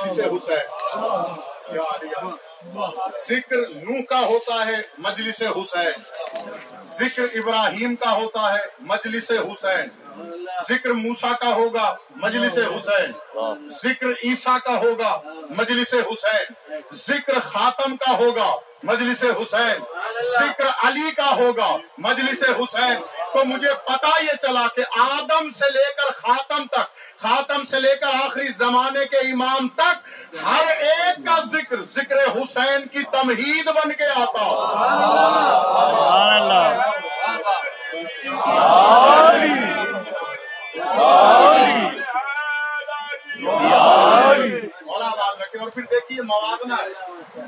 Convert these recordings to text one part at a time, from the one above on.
سے حسین ذکر نو کا ہوتا ہے، مجلس حسین۔ ذکر ابراہیم کا ہوتا ہے، مجلس حسین۔ ذکر موسا کا ہوگا مجلس حسین۔ ذکر عیسیٰ کا ہوگا مجلس حسین۔ ذکر خاتم کا ہوگا مجلس حسین۔ ذکر علی کا ہوگا مجلس حسین۔ تو مجھے پتا یہ چلا کہ آدم سے لے کر خاتم تک خاتم سے لے کر آخری زمانے کے امام تک ہر ایک کا ذکر ذکر حسین کی تمہید بن کے آتا۔ اور رکھے اور پھر دیکھیے موازنہ ہے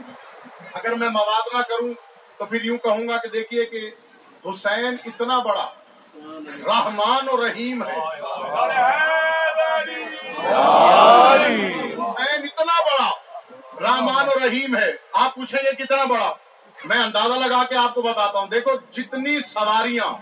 اگر میں موازنہ کروں تو پھر یوں کہوں گا کہ دیکھیے کہ حسین اتنا بڑا رحمان و رحیم ہے حسین اتنا بڑا، رحمان و رحیم ہے، آپ پوچھیں گے کتنا بڑا؟ میں اندازہ لگا کے آپ کو بتاتا ہوں، دیکھو جتنی سواریاں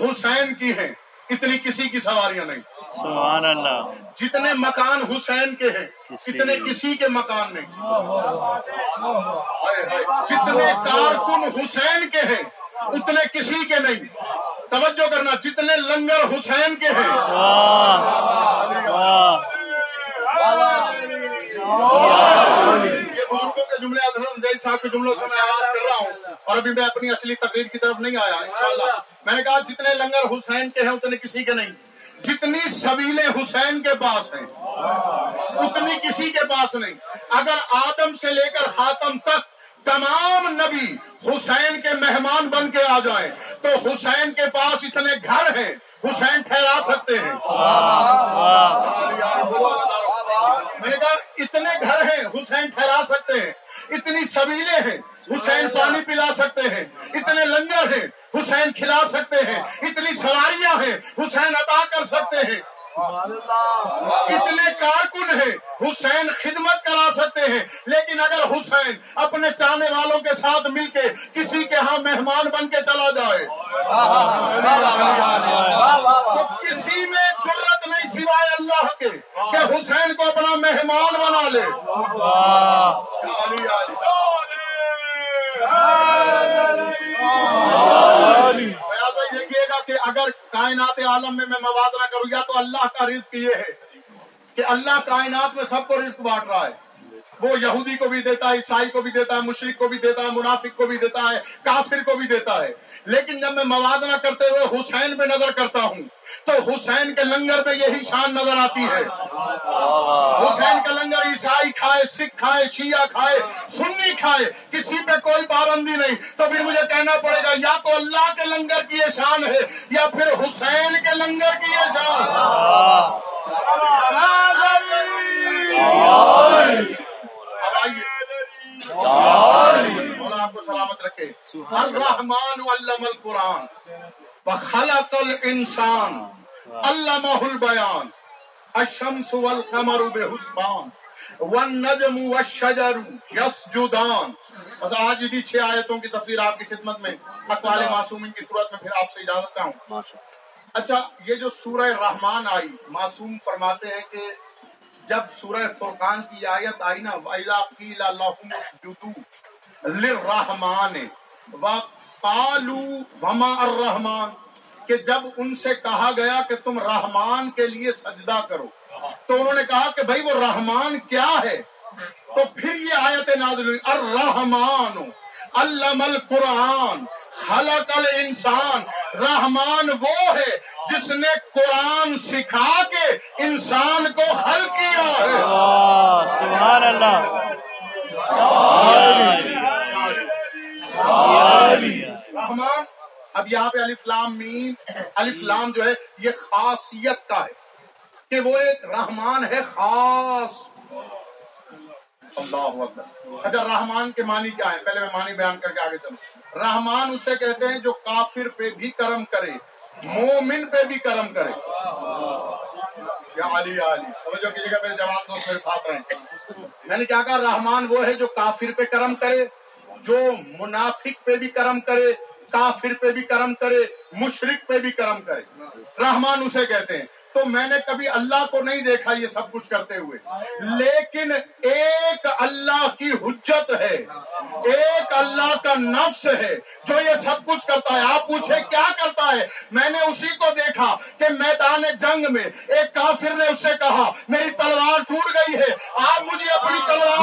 حسین کی ہیں اتنی کسی کی سواریاں نہیں۔ سبحان اللہ۔ جتنے مکان حسین کے ہیں اتنے کسی کے مکان نہیں۔ ہائے ہائے۔ جتنے کارکن حسین کے ہیں اتنے کسی کے نہیں۔ توجہ کرنا جتنے لنگر حسین کے ہیں۔ واہ۔ واہ۔ جملے زید صاحب کے جملوں سے میں آواز کر رہا ہوں اور ابھی میں اپنی اصلی تقریر کی طرف نہیں آیا انشاءاللہ۔ میں نے کہا جتنے لنگر حسین کے ہیں اتنے کسی کے نہیں۔ جتنی سبیلیں حسین کے پاس ہیں اتنی کسی کے پاس نہیں۔ اگر آدم سے لے کر خاتم تک تمام نبی حسین کے مہمان بن کے آ جائیں تو حسین کے پاس اتنے گھر ہیں حسین ٹھہرا سکتے ہیں۔ میں نے کہا اتنے گھر ہیں حسین ٹھہرا سکتے ہیں۔ اتنی سبیلیں ہیں حسین پانی پلا سکتے ہیں اتنے لنگر ہیں حسین کھلا سکتے ہیں اتنی سواریاں ہیں حسین عطا کر سکتے ہیں۔ اتنے کارکن ہیں حسین خدمت کرا سکتے ہیں لیکن اگر حسین اپنے چاہنے والوں کے ساتھ مل کے کسی کے ہاں مہمان بن کے چلا جائے۔ تو کسی میں ضرورت نہیں سوائے اللہ کے کہ حسین کو اپنا مہمان بنا لے۔ علی دیکھیے گا کہ اگر کائنات عالم میں میں موازنہ کروں، یا تو اللہ کا رزق یہ ہے کہ اللہ کائنات میں سب کو رزق بانٹ رہا ہے۔ وہ یہودی کو بھی دیتا ہے عیسائی کو بھی دیتا ہے مشرق کو بھی دیتا ہے منافق کو بھی دیتا ہے کافر کو بھی دیتا ہے۔ لیکن جب میں موازنہ کرتے ہوئے حسین پہ نظر کرتا ہوں تو حسین کے لنگر میں یہی شان نظر آتی ہے۔ حسین کا لنگر عیسائی کھائے سکھ کھائے شیعہ کھائے سنی کھائے کسی پہ کوئی پابندی نہیں۔ تو پھر مجھے کہنا پڑے گا یا تو اللہ کے لنگر کی یہ شان ہے یا پھر حسین کے لنگر کی یہ شان مولا آپ کو سلامت رکھے۔ الرحمن علم القرآن وخلق الانسان علمہ البیان الشمس والقمر بحسبان والنجم والشجر یسجدان آج بھی چھ آیتوں کی تفسیر آپ کی خدمت میں اقوال معصومین کی صورت میں پھر آپ سے اجازت چاہوں۔ اچھا یہ جو سورہ رحمان آئی معصوم فرماتے ہیں کہ جب سورہ فرقان کی آیت آئی نا، وَإِذَا قِيلَ لَهُمُ اسْجُدُوا لِلرَّحْمَانِ وَقَالُوا وَمَا الرَّحْمَانِ کہ جب ان سے کہا گیا کہ تم رحمان کے لیے سجدہ کرو، تو انہوں نے کہا کہ بھائی وہ رحمان کیا ہے؟ تو پھر یہ آیت نازل ہوئی الرحمان علم القرآن خلق الانسان رحمان وہ ہے جس نے قرآن سکھا کے انسان کو حل کیا ہے۔ سبحان اللہ۔ رحمان اب یہاں پہ الف لام میم الف لام جو ہے یہ خاصیت کا ہے کہ وہ ایک رحمان ہے خاص۔ اللہ اکبر۔ اچھا رحمان کے معنی کیا ہے پہلے میں معنی بیان کر کے آگے چلوں۔ رحمان اسے کہتے ہیں جو کافر پہ بھی کرم کرے، مومن پہ بھی کرم کرے۔ یا علی علی۔ توجہ کیجیے گا میرے جواب دوست میرے ساتھ رہیں۔ میں نے کیا کہا رحمان وہ ہے جو کافر پہ کرم کرے، جو منافق پہ بھی کرم کرے، کافر پہ بھی کرم کرے مشرق پہ بھی کرم کرے۔ رحمان اسے کہتے ہیں۔ تو میں نے کبھی اللہ کو نہیں دیکھا یہ سب کچھ کرتے ہوئے لیکن ایک اللہ کی حجت ہے ایک اللہ کا نفس ہے جو یہ سب کچھ کرتا ہے آپ پوچھے کیا کرتا ہے میں نے اسی کو دیکھا کہ میدان جنگ میں ایک کافر نے اس سے کہا میری تلوار ٹوٹ گئی ہے آپ مجھے اپنی تلوار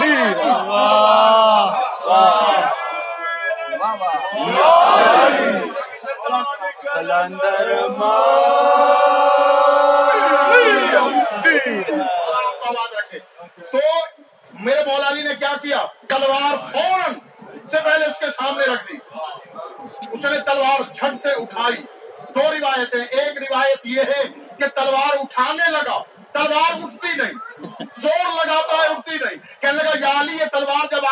کلندر آپ کا بات رکھے تو میرے مولا علی نے کیا کیا؟ تلوار فوراً سے پہلے اس کے سامنے رکھ دی۔ اس نے تلوار جھٹ سے اٹھائی۔ دو روایتیں۔ ایک روایت یہ ہے کہ تلوار اٹھانے لگا، تلوار اٹھتی نہیں، زور لگاتا ہے، اٹھتی نہیں۔ کہنے لگا یا علی یہ تلوار جب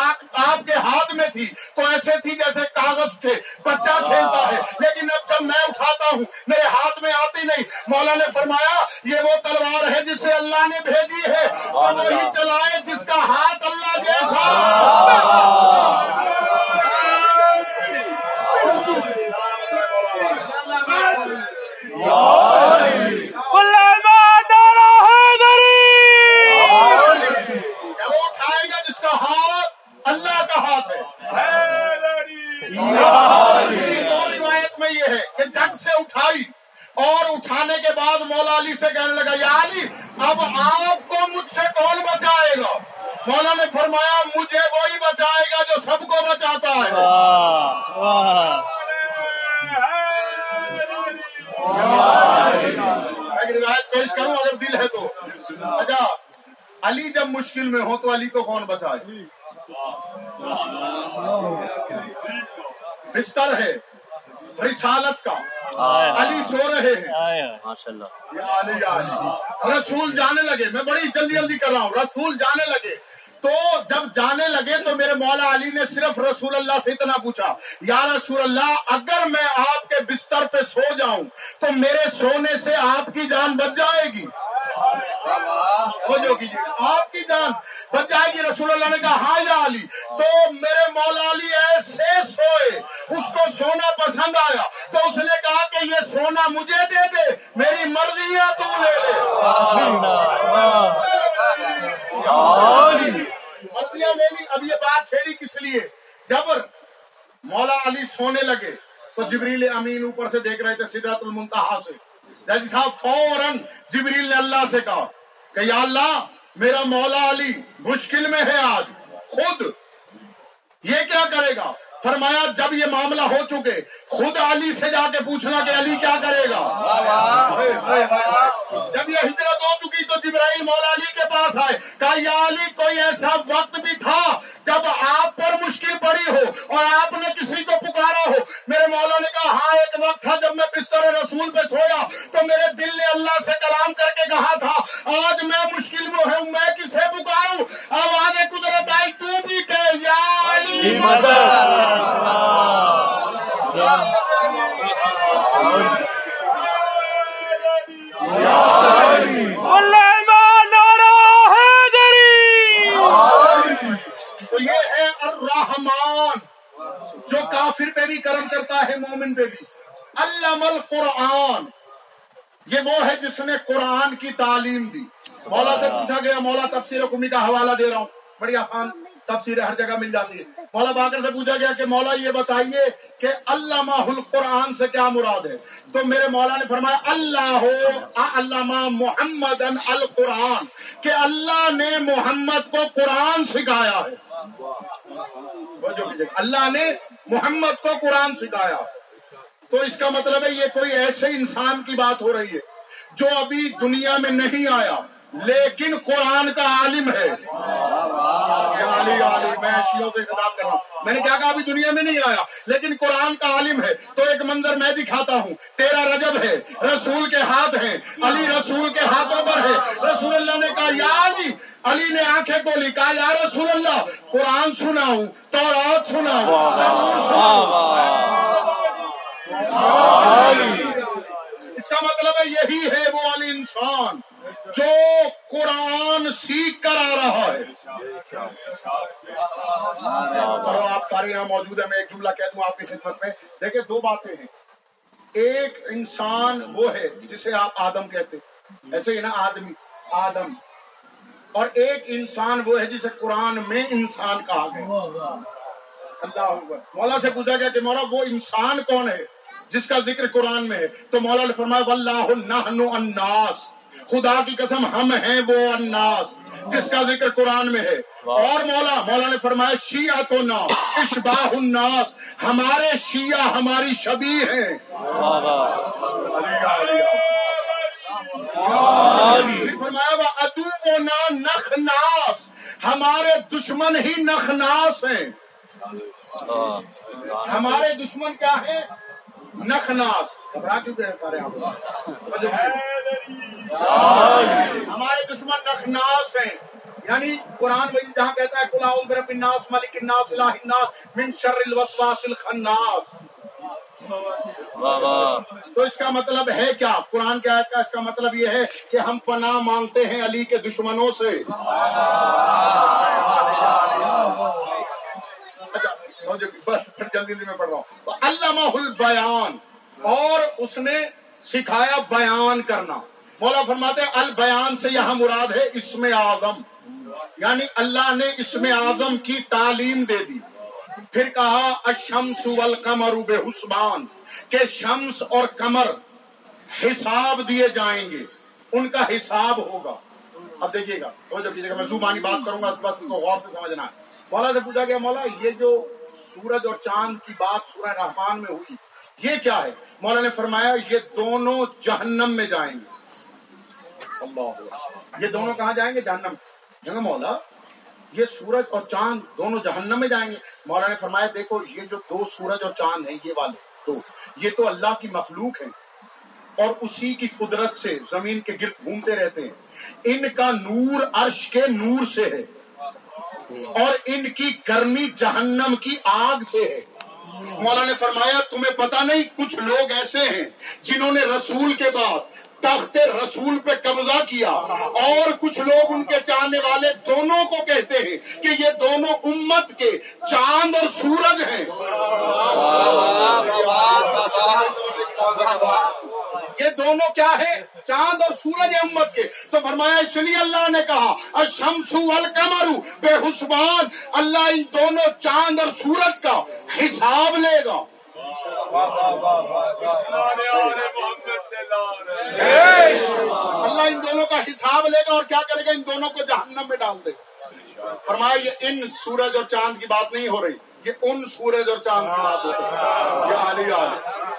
آپ کے ہاتھ میں تھی تو ایسے تھی جیسے کاغذ تھے۔ بچہ کھیلتا ہے لیکن اب جب میں اٹھاتا ہوں میرے ہاتھ میں آتی نہیں۔ مولا نے فرمایا یہ وہ تلوار ہے جسے اللہ نے بھیجی ہے۔ تو وہی چلائے جس کا ہاتھ اللہ جیسا کہ وہ اٹھائے گا جس کا ہاتھ اللہ کا ہاتھ ہے دو روایت میں یہ ہے کہ جگ سے اٹھائی اور اٹھانے کے بعد مولا علی سے کہنے لگا یا علی اب آپ کو مجھ سے کون بچائے گا مولا نے فرمایا مجھے وہی بچائے گا جو سب کو بچاتا ہے واہ واہ میں ایک روایت پیش کروں اگر دل ہے تو اچھا علی جب مشکل میں ہو تو بچائے بستر ہے رسالت کا۔ علی سو رہے ہیں۔ رسول جانے لگے۔ میں بڑی جلدی جلدی کر رہا ہوں۔ رسول جانے لگے۔ تو جب جانے لگے تو میرے مولا علی نے صرف رسول اللہ سے اتنا پوچھا یا رسول اللہ اگر میں آپ کے بستر پہ سو جاؤں تو میرے سونے سے آپ کی جان بچ جائے گی۔ جی، آپ کی جان بچ جائے گی رسول اللہ نے کہا ہاں یا علی، تو میرے مولا علی ایسے سوئے، اس کو سونا پسند آیا، تو اس نے کہا کہ یہ سونا مجھے دے دے، میری مرضی ہے تو لے لے۔ مرضیاں لے لی۔ اب یہ بات چھیڑی کس لیے؟ جب مولا علی سونے لگے، تو جبریل امین اوپر سے دیکھ رہے تھے سدرت المنتہا سے۔ جج صاحب فوراً جبریل نے اللہ سے کہا کہ یا اللہ میرا مولا علی مشکل میں ہے آج خود یہ کیا کرے گا فرمایا جب یہ معاملہ ہو چکے خود علی سے جا کے پوچھنا کہ علی کیا کرے گا جب یہ ہجرت ہو چکی تو جبرائیل مولا علی کے پاس آئے۔ کہا یا علی کوئی ایسا وقت بھی تھا جب آپ پر مشکل پڑی ہو اور آپ نے کسی کو پکارا ہو؟ میرے مولا نے کہا ہاں ایک وقت تھا جب میں بستر رسول پہ سویا تو میرے دل نے اللہ سے کلام کر کے کہا تھا آج میں مشکل میں ہوں میں کسے پکاروں؟ اب آگے قدرت آئی تو بھی کہ یا علی تو الرحمان جو کافر پہ بھی کرم کرتا ہے، مومن پہ بھی۔ علم القرآن، یہ وہ ہے جس نے قرآن کی تعلیم دی۔ مولا سے پوچھا گیا، مولا تفسیر قمی کا حوالہ دے رہا ہوں۔ بڑی آسان۔ تفسیر ہر جگہ مل جاتی ہے مولا باقر سے پوچھا گیا کہ مولا یہ بتائیے کہ علامہ القرآن سے کیا مراد ہے؟ تو میرے مولا نے فرمایا، اللہ علامہ محمد القرآن، کہ اللہ نے محمد کو قرآن سکھایا ہے۔ اللہ نے محمد کو قرآن سکھایا۔ تو اس کا مطلب ہے، یہ کوئی ایسے انسان کی بات ہو رہی ہے جو ابھی دنیا میں نہیں آیا، لیکن قرآن کا عالم ہے۔ علی علی میں شیعوں سے خطاب کر رہا ہوں۔ میں نے کیا کہا ابھی دنیا میں نہیں آیا، لیکن قرآن کا عالم ہے۔ تو ایک منظر میں دکھاتا ہوں۔ تیرا رجب ہے، رسول کے ہاتھ ہیں۔ علی رسول کے ہاتھوں پر ہے۔ رسول اللہ نے کہا، یا علی علی نے آنکھیں کھولی، کہا، یا رسول اللہ، قرآن سناؤں تو رات سناؤں۔ اس کا مطلب ہے یہی ہے وہ علی انسان جو قرآن سیکھ کر آ رہا ہے۔ اور آپ سارے یہاں موجود ہیں، میں ایک جملہ کہہ دوں آپ کی خدمت میں۔ دیکھیں، دو باتیں ہیں۔ ایک انسان وہ ہے جسے آپ آدم کہتے ایسے ہی نا، آدمی، آدم۔ اور ایک انسان وہ ہے جسے قرآن میں انسان کہا گیا اللہ مولا سے پوچھا گیا کہ مولا، وہ انسان کون ہے جس کا ذکر قرآن میں ہے؟ تو مولا نے فرمایا واللہ نحن الناس۔ خدا کی قسم، ہم ہیں وہ الناس۔ جس کا ذکر قرآن میں ہے۔ اور مولا مولا نے فرمایا شیعہ تو نا اشباہ الناس ہمارے شیعہ ہماری شبی ہیں۔ فرمایا وہ ادو نا نخناس ہمارے دشمن ہی نخناس ہیں۔ ہمارے دشمن کیا ہے نخناس گھبرا کیوں گئے سارے ہمارے دشمن نخناس ہیں۔ یعنی قرآن میں جہاں کہتا ہے کلا برب الناس ملک الناس الہ الناس من شر الوسواس الخناس۔ تو اس کا مطلب ہے کیا؟ قرآن کے آیت کا اس کا مطلب یہ ہے کہ ہم پناہ مانگتے ہیں علی کے دشمنوں سے۔ بس پھر جلدی جلدی میں پڑھ رہا ہوں۔ تو علامہ البیان، اور اس نے سکھایا بیان کرنا۔ مولا فرماتے ہیں، البیان سے یہاں مراد ہے اسم اعظم۔ یعنی اللہ نے اسم اعظم کی تعلیم دے دی۔ پھر کہا، الشمس والقمر بحسبان، کہ شمس اور کمر حساب دیے جائیں گے۔ ان کا حساب ہوگا۔ اب دیکھیے گا، توجہ کیجیے گا، میں زبانی بات کروں گا اس بات کو غور سے سمجھنا ہے۔ مولا سے پوچھا گیا، مولا، یہ جو سورج اور چاند کی بات سورہ رحمان میں ہوئی۔ یہ کیا ہے؟ مولا نے فرمایا، یہ دونوں جہنم میں جائیں گے۔ اللہ یہ دونوں کہاں جائیں گے؟ جہنم۔ جنگ مولا، یہ سورج اور چاند دونوں جہنم میں جائیں گے۔ مولا نے فرمایا، دیکھو، یہ جو دو سورج اور چاند ہیں، یہ والے دو، یہ تو اللہ کی مخلوق ہیں۔ اور اسی کی قدرت سے زمین کے گرد گھومتے رہتے ہیں۔ ان کا نور عرش کے نور سے ہے۔ اور ان کی گرمی جہنم کی آگ سے ہے مولا نے فرمایا تمہیں پتا نہیں کچھ لوگ ایسے ہیں جنہوں نے رسول کے بعد تخت رسول پہ قبضہ کیا اور کچھ لوگ ان کے چاہنے والے دونوں کو کہتے ہیں کہ یہ دونوں امت کے چاند اور سورج ہیں دونوں کیا ہے؟ چاند اور سورج امت کے۔ تو فرمایا اس لیے اللہ نے کہا الشمس والقمر بے حسبان اللہ ان دونوں چاند اور سورج کا حساب لے گا۔ اللہ ان دونوں کا حساب لے گا اور کیا کرے گا؟ ان دونوں کو جہنم میں ڈال دے گا۔ فرمایا یہ ان سورج اور چاند کی بات نہیں ہو رہی۔ یہ ان سورج اور چاند کی بات ہو رہی۔ ہے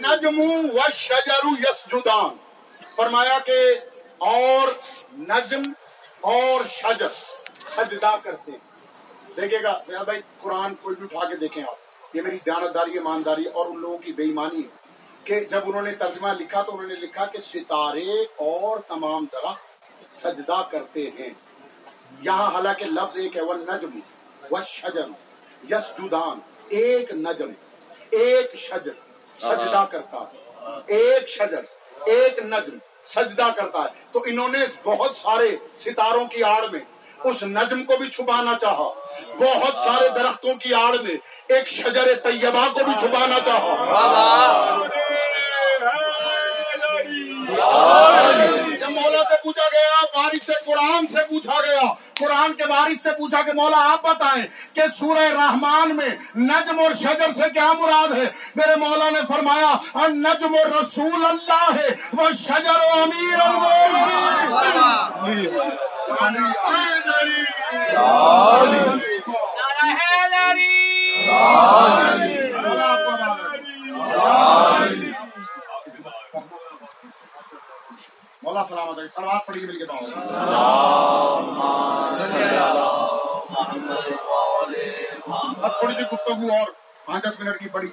نجم و شجر یسجدان۔ فرمایا کہ اور نجم اور شجر سجدہ کرتے ہیں۔ دیکھے گا بھائی، قرآن کوئی بھی اٹھا کے دیکھیں آپ۔ یہ میری دیانتداری، ایمانداری اور ان لوگوں کی بے ایمانی ہے کہ جب انہوں نے ترجمہ لکھا تو انہوں نے لکھا کہ ستارے اور تمام درخت سجدہ کرتے ہیں۔ یہاں حالانکہ لفظ ایک ہے وہ نجم و شجر یس جدان ایک نجم ایک شجر سجدہ کرتا ہے۔ ایک شجر ایک نجم سجدہ کرتا ہے۔ تو انہوں نے بہت سارے ستاروں کی آڑ میں اس نجم کو بھی چھپانا چاہا۔ بہت سارے درختوں کی آڑ میں ایک شجر طیبہ کو بھی چھپانا چاہا۔ مولا سے پوچھا گیا وارث سے قرآن سے پوچھا گیا۔ قرآن کے وارث سے پوچھا کہ مولا آپ بتائیں کہ سورہ رحمان میں نجم اور شجر سے کیا مراد ہے؟ میرے مولا نے فرمایا اور نجم اور رسول اللہ ہے وہ شجر و امیر مولا ہے سلوات پڑھی مل کے پاؤ اب تھوڑی سی گفتگو اور پانچ دس منٹ کی پڑی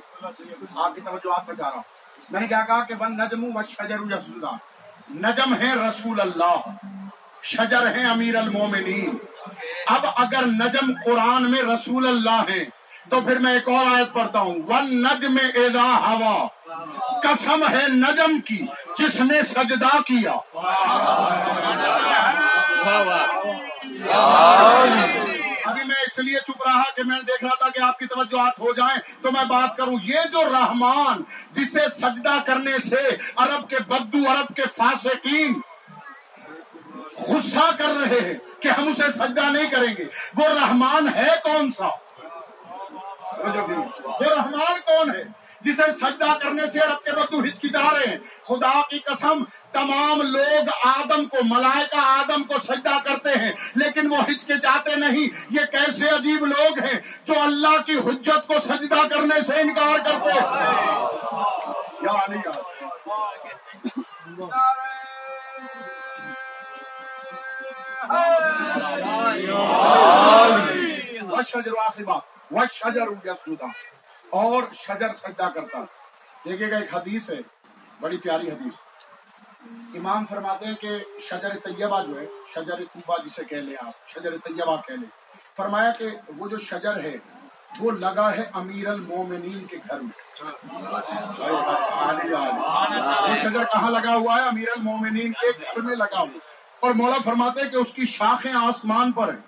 آپ کی توجہ آپ پہ جا رہا ہوں۔ میں نے کیا کہا کہ ون نجم و شجر یسجدان نجم ہے رسول اللہ۔ شجر ہیں امیر المومنین۔ اب اگر نجم قرآن میں رسول اللہ ہیں، تو پھر میں ایک اور آیت پڑھتا ہوں۔ ون نجم اذا ہوا۔ قسم ہے نجم کی، جس نے سجدہ کیا۔ ابھی میں اس لیے چپ رہا کہ میں دیکھ رہا تھا کہ آپ کی توجہات ہو جائیں۔ تو میں بات کروں، یہ جو رحمان جسے سجدہ کرنے سے عرب کے بدو، عرب کے فاسقین غصہ کر رہے ہیں کہ ہم اسے سجدہ نہیں کریں گے۔ وہ رحمان ہے کون سا؟ وہ رحمان کون ہے؟ جسے سجدہ کرنے سے رب کے بدو ہچکچا رہے ہیں خدا کی قسم تمام لوگ آدم کو ملائکہ آدم کو سجدہ کرتے ہیں لیکن وہ ہچکچاتے نہیں۔ یہ کیسے عجیب لوگ ہیں جو اللہ کی حجت کو سجدہ کرنے سے انکار کرتے ہیں؟ یا علی یا وشجر آخری بات وشجر یسجدا اور شجر سجدہ کرتا دیکھیے گا ایک حدیث ہے، بڑی پیاری حدیث۔ امام فرماتے ہیں کہ شجر طیبہ جو ہے، شجر طوبہ جسے کہہ لیں آپ، شجر طیبہ کہہ لیں۔ فرمایا کہ وہ جو شجر ہے، وہ لگا ہے امیر المومنین کے گھر میں۔ وہ شجر کہاں لگا ہوا ہے؟ امیر المومنین کے گھر میں لگا ہوا اور مولا فرماتے ہیں کہ اس کی شاخیں آسمان پر ہیں۔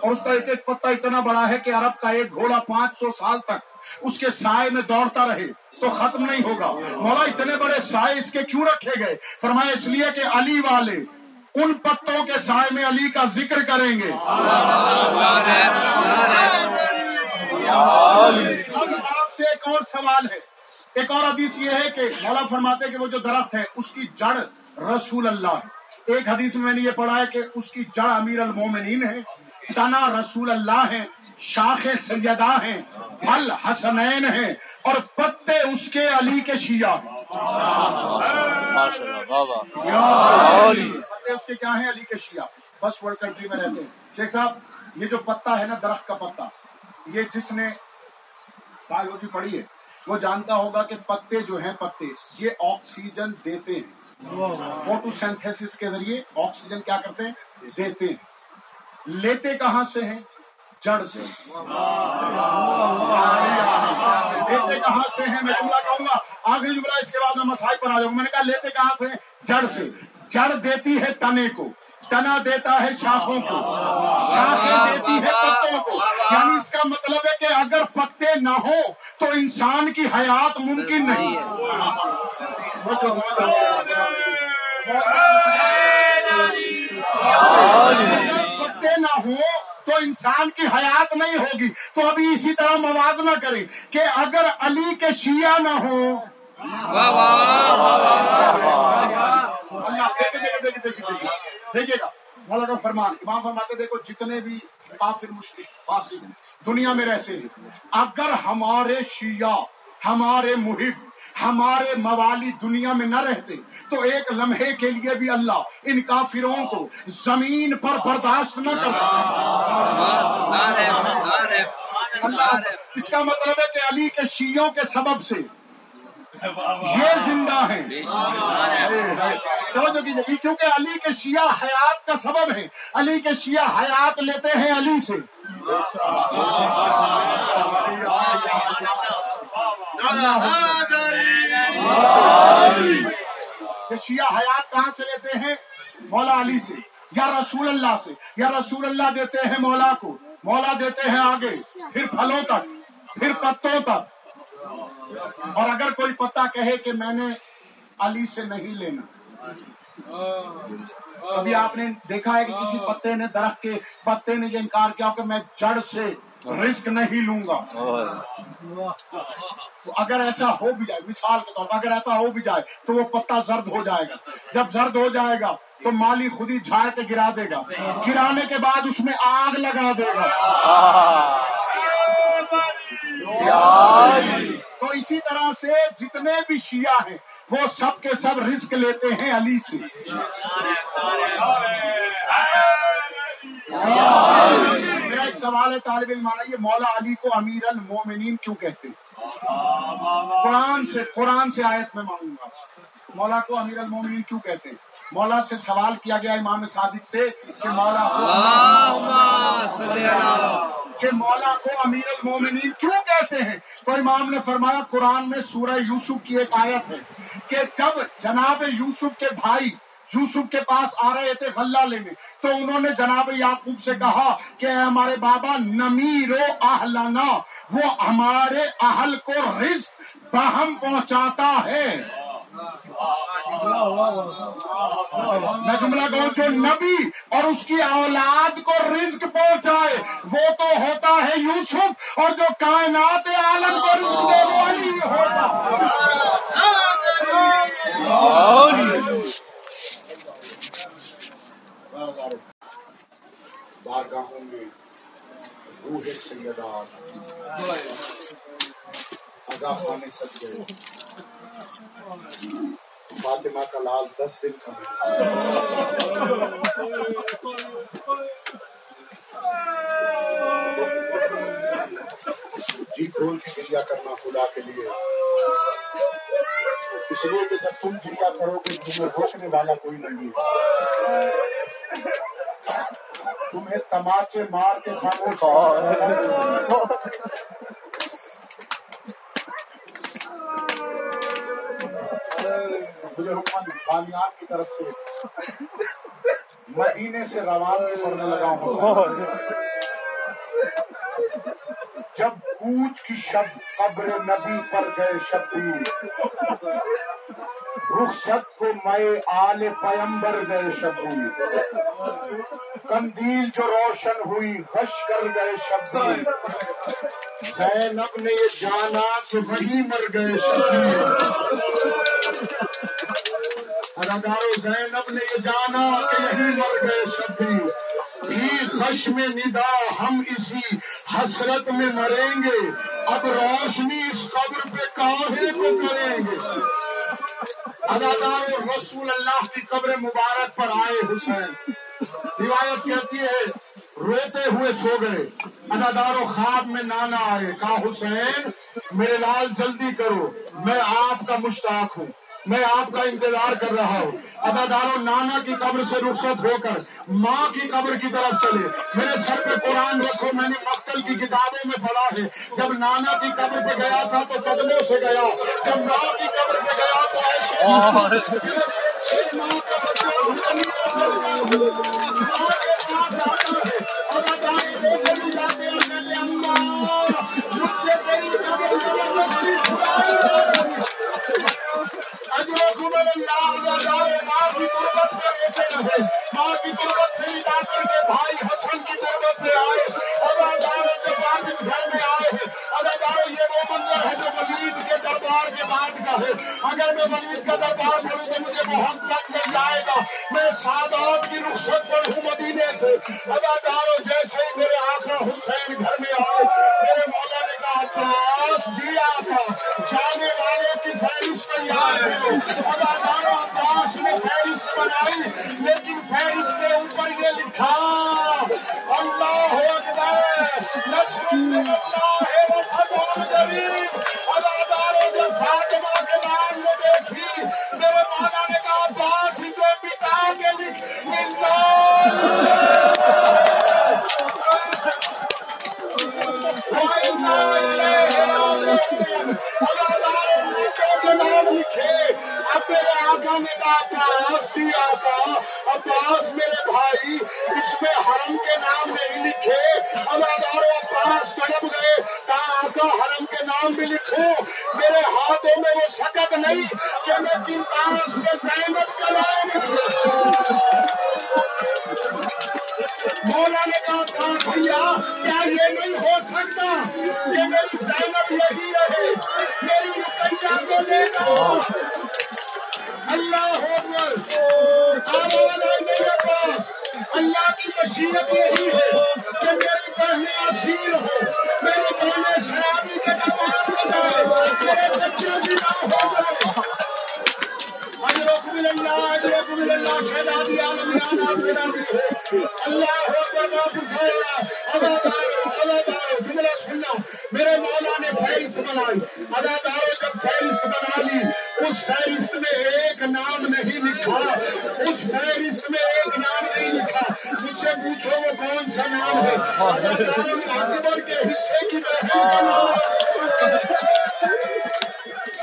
اور اس کا ایک ایک پتا اتنا بڑا ہے کہ عرب کا ایک گھوڑا پانچ سو سال تک اس کے سائے میں دوڑتا رہے تو ختم نہیں ہوگا۔ مولا اتنے بڑے سائے اس کے کیوں رکھے گئے؟ فرمایا اس لیے کہ علی والے ان پتوں کے سائے میں علی کا ذکر کریں گے۔ اب آپ سے ایک اور سوال ہے۔ ایک اور حدیث یہ ہے کہ مولا فرماتے کہ وہ جو درخت ہے، اس کی جڑ رسول اللہ ہے۔ ایک حدیث میں میں نے یہ پڑھا ہے کہ اس کی جڑ امیر المومنین ہے۔ تنا رسول اللہ ہے شاخ سیدہ ہیں پھل حسنین ہیں اور پتے اس کے علی کے شیعہ ہیں۔ پتے اس کے کیا ہیں؟ علی کے شیعہ۔ بس ورلڈ کنٹری میں رہتے ہیں۔ شیخ صاحب یہ جو پتا ہے نا درخت کا پتا یہ جس نے بایولوجی پڑھی ہے وہ جانتا ہوگا کہ پتے جو ہیں پتے یہ آکسیجن دیتے ہیں۔ فوٹو سینتھیسس کے ذریعے آکسیجن کیا کرتے ہیں؟ دیتے ہیں۔ لیتے کہاں سے ہیں؟ جڑ سے لیتے کہاں سے ہیں؟ میں جملہ کہوں گا۔ آخری جملہ اس کے بعد میں مسائل پر آ جاؤں گا۔ میں نے کہا لیتے کہاں سے جڑ سے۔ جڑ دیتی ہے تنے کو۔ تنا دیتا ہے شاخوں کو۔ شاخیں دیتی ہے پتوں کو۔ یعنی اس کا مطلب ہے کہ اگر پتے نہ ہو تو انسان کی حیات ممکن نہیں اگر پتے نہ ہو تو انسان کی حیات نہیں ہوگی۔ تو ابھی اسی طرح موازنہ کریں کہ اگر علی کے شیعہ نہ ہو دیکھیے گا فرمان امام فرماتے دیکھو جتنے بھی کافر مشرک فاسق دنیا میں رہتے ہیں۔ اگر ہمارے شیعہ ہمارے محب ہمارے موالی دنیا میں نہ رہتے تو ایک لمحے کے لیے بھی اللہ ان کافروں کو زمین پر برداشت نہ کرتا اس کا مطلب ہے کہ علی کے شیعوں کے سبب سے یہ زندہ ہیں۔ کیونکہ علی کے شیعہ حیات کا سبب ہے علی کے شیعہ حیات لیتے ہیں علی سے۔ شیعہ حیات کہاں سے لیتے ہیں؟ مولا علی سے۔ یا رسول اللہ سے۔ یا رسول اللہ دیتے ہیں مولا کو۔ مولا دیتے ہیں آگے۔ پھر پھلوں تک۔ پھر پتوں تک۔ اور اگر کوئی پتا کہے کہ میں نے علی سے نہیں لینا۔ ابھی آپ نے دیکھا ہے کہ کسی پتے نے درخت کے پتے نے یہ انکار کیا کہ میں جڑ سے رسک نہیں لوں گا۔ تو اگر ایسا ہو بھی جائے مثال کے طور پر اگر ایسا ہو بھی جائے تو وہ پتا زرد ہو جائے گا۔ جب زرد ہو جائے گا تو مالی خود ہی جھاڑ کے گرا دے گا۔ گرانے کے بعد اس میں آگ لگا دے گا۔ تو اسی طرح سے جتنے بھی شیعہ ہیں وہ سب کے سب رزق لیتے ہیں علی سے۔ میرا ایک سوال ہے طالب علم یہ مولا علی کو امیر المومنین کیوں کہتے ہیں؟ قرآن سے قرآن سے آیت میں مانگوں گا۔ مولا کو امیر المومنین کیوں کہتے ہیں؟ مولا سے سوال کیا گیا امام صادق سے کہ مولا کو کہ مولا کو امیر المومنین کیوں کہتے ہیں؟ تو امام نے فرمایا، قرآن میں سورہ یوسف کی ایک آیت ہے کہ جب جناب یوسف کے بھائی یوسف کے پاس آ رہے تھے غلہ لینے، تو انہوں نے جناب یعقوب سے کہا کہ اے ہمارے بابا نمیرو اہلنا، وہ ہمارے اہل کو رزق باہم پہنچاتا ہے۔ میں جملہ کہوں جو نبی اور اس کی اولاد کو رزق پہنچائے، وہ تو ہوتا ہے یوسف اور جو کائنات عالم کو رزق دینے والی یہ ہوتا بارگاہوں میں روح سیدات اضافہ نے سج گئے فاطمہ کا لال دس دن کا جی کھول کے گریا کرنا خدا کے لیے۔ اس لیے کہ جب تم گریا کرو گے تمہیں روکنے والا کوئی نہیں ہے۔ تمہیں تماچے مار کے خاموش مجھے حکم بامیان کی طرف سے۔ مدینے سے روانگی پڑنے لگا ہوں۔ جب کوچ کی شب قبر نبی پر گئے شبیر رخصت کو میں آل پیمبر گئے شبیر کندیل جو روشن ہوئی غش کر گئے شبیر زینب نے یہ جانا کہ وہی مر گئے شبیر اداکارو زینب نے یہ جانا کہ یہی مر گئے شبیر بھی خشم ندا، ہم اسی حسرت میں مریں گے۔ اب روشنی اس قبر پہ کاہے کو کریں گے۔ اداکار رسول اللہ کی قبر مبارک پر آئے حسین۔ روایت کہتی ہے، روتے ہوئے سو گئے۔ ادادار و خواب میں نانا آئے، کہا، حسین، میرے لال جلدی کرو، میں آپ کا مشتاق ہوں۔ میں آپ کا انتظار کر رہا ہوں۔ ادادارو نانا کی قبر سے رخصت ہو کر ماں کی قبر کی طرف چلے۔ میرے سر پہ قرآن رکھو میں نے مختل کی کتابوں میں پڑھا ہے۔ جب نانا کی قبر پہ گیا تھا تو قدموں سے گیا۔ جب ماں کی قبر پہ گیا تو ایسے ماہ کا ماں کی سے نکال کر کے بھائی حسن کی میں آئے کے بعد اس گھر میں آئے ہیں یہ وہ منظر ہے جو ولید کے دربار کے بعد کا ہے اگر میں ولید کا دربار کروں تو مجھے محبت مل جائے گا میں سادات کی رخصت پر ہوں مدینے سے اداداروں جیسے ہی میرے آقا حسین گھر میں آئے میرے مولا نے کہا دیا تھا۔ جانے والے کی فہرست تیار کرو۔ اداداروں عباس نے فہرست بنائی، لیکن فہرست کے اوپر یہ لکھا، اللہ اکبر نصر من اللہ و فتح قریب اداداروں جب فاطمہ کے نام میں دیکھی عباس میرے بھائی، اس میں حرم کے نام نہیں لکھے اداداروں عباس طلب گئے کہا آقا حرم کے نام بھی لکھو۔ میرے ہاتھوں میں وہ سکت نہیں کہ میں کن پاس میں زینب کا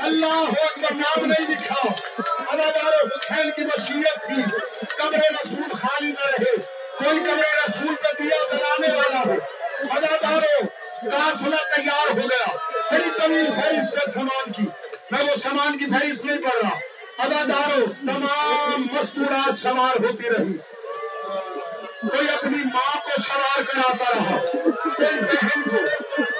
اللہ ہو اکبر نام نہیں لکھا۔ ادادارو حسین کی مشیت تھی۔ قبر رسول خالی نہ رہے۔ کوئی کبھی رسول پہ دیا جلانے والا ہو۔ اداداروں قافلہ تیار ہو گیا۔ بڑی طویل فہرست ہے سامان کی۔ میں وہ سامان کی فہرست نہیں پڑھ رہا۔ اداداروں تمام مستورات سوار ہوتی رہی۔ کوئی اپنی ماں کو سوار کراتا رہا۔ کوئی بہن کو،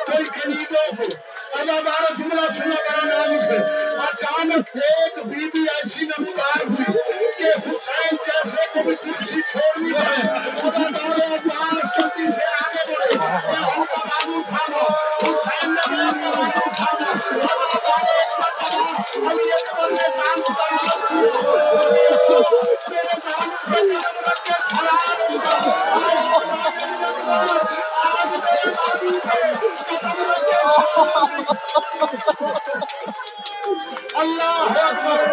کوئی کنیزوں کو۔ اداداروں جملہ سنا بڑا نازک ہے اچانک ایک بی بی ایسی نمودار ہوئی کہ حسین جیسے کو بھی کرسی چھوڑنی پڑے۔ اداداروں عباس جلدی سے آگے بڑھے۔ میں ان کا بازو اٹھانا، حسین نے بھی ان کا بازو اٹھانا۔ اداداروں ایک مرتبہ علی اکبر نے جان کو آواز میرے جان پہ قدم رکھ اللہ اکبر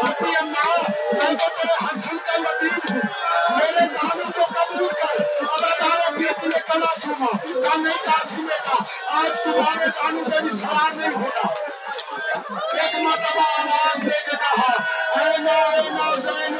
اپنی اماں میں تو تیرے حسن کا لطیف ہوں میرے کو قبول کر نے کلا چوما کہا نہیں قاسم کا آج تمہارے زانو پہ بھی سوار نہیں ہونا ایک مرتبہ آواز دے کے کہا اے اے زین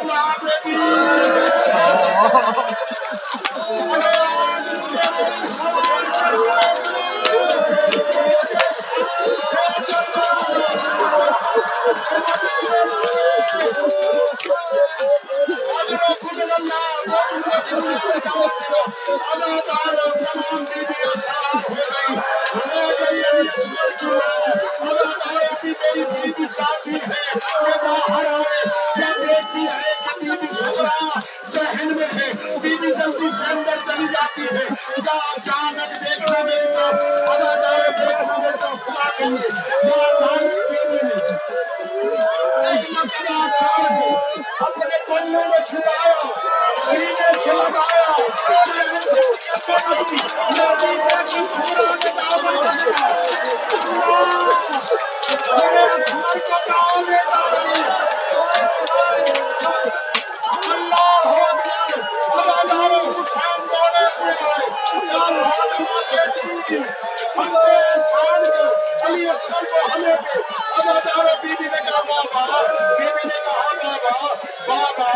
بابا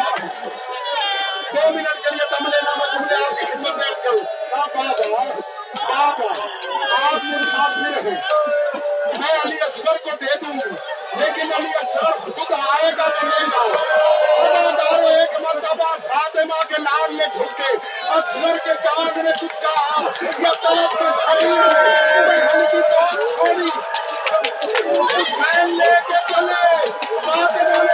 دو منٹ کے لیے دم لینا میں آپ کی خدمت میں کروں بابا بابا آپ مسافر ہیں میں علی اصغر کو دے دوں گی لیکن علی اصغر خود آئے گا تو لے جاؤ ایک مرتبہ فاطمہ کے لال نے جھکے اصغر کے داغ نے کچھ کہا یا طلب میں چھڑی بہن کی بہت چھوڑی۔ حسین لے کے چلے فاطمہ نے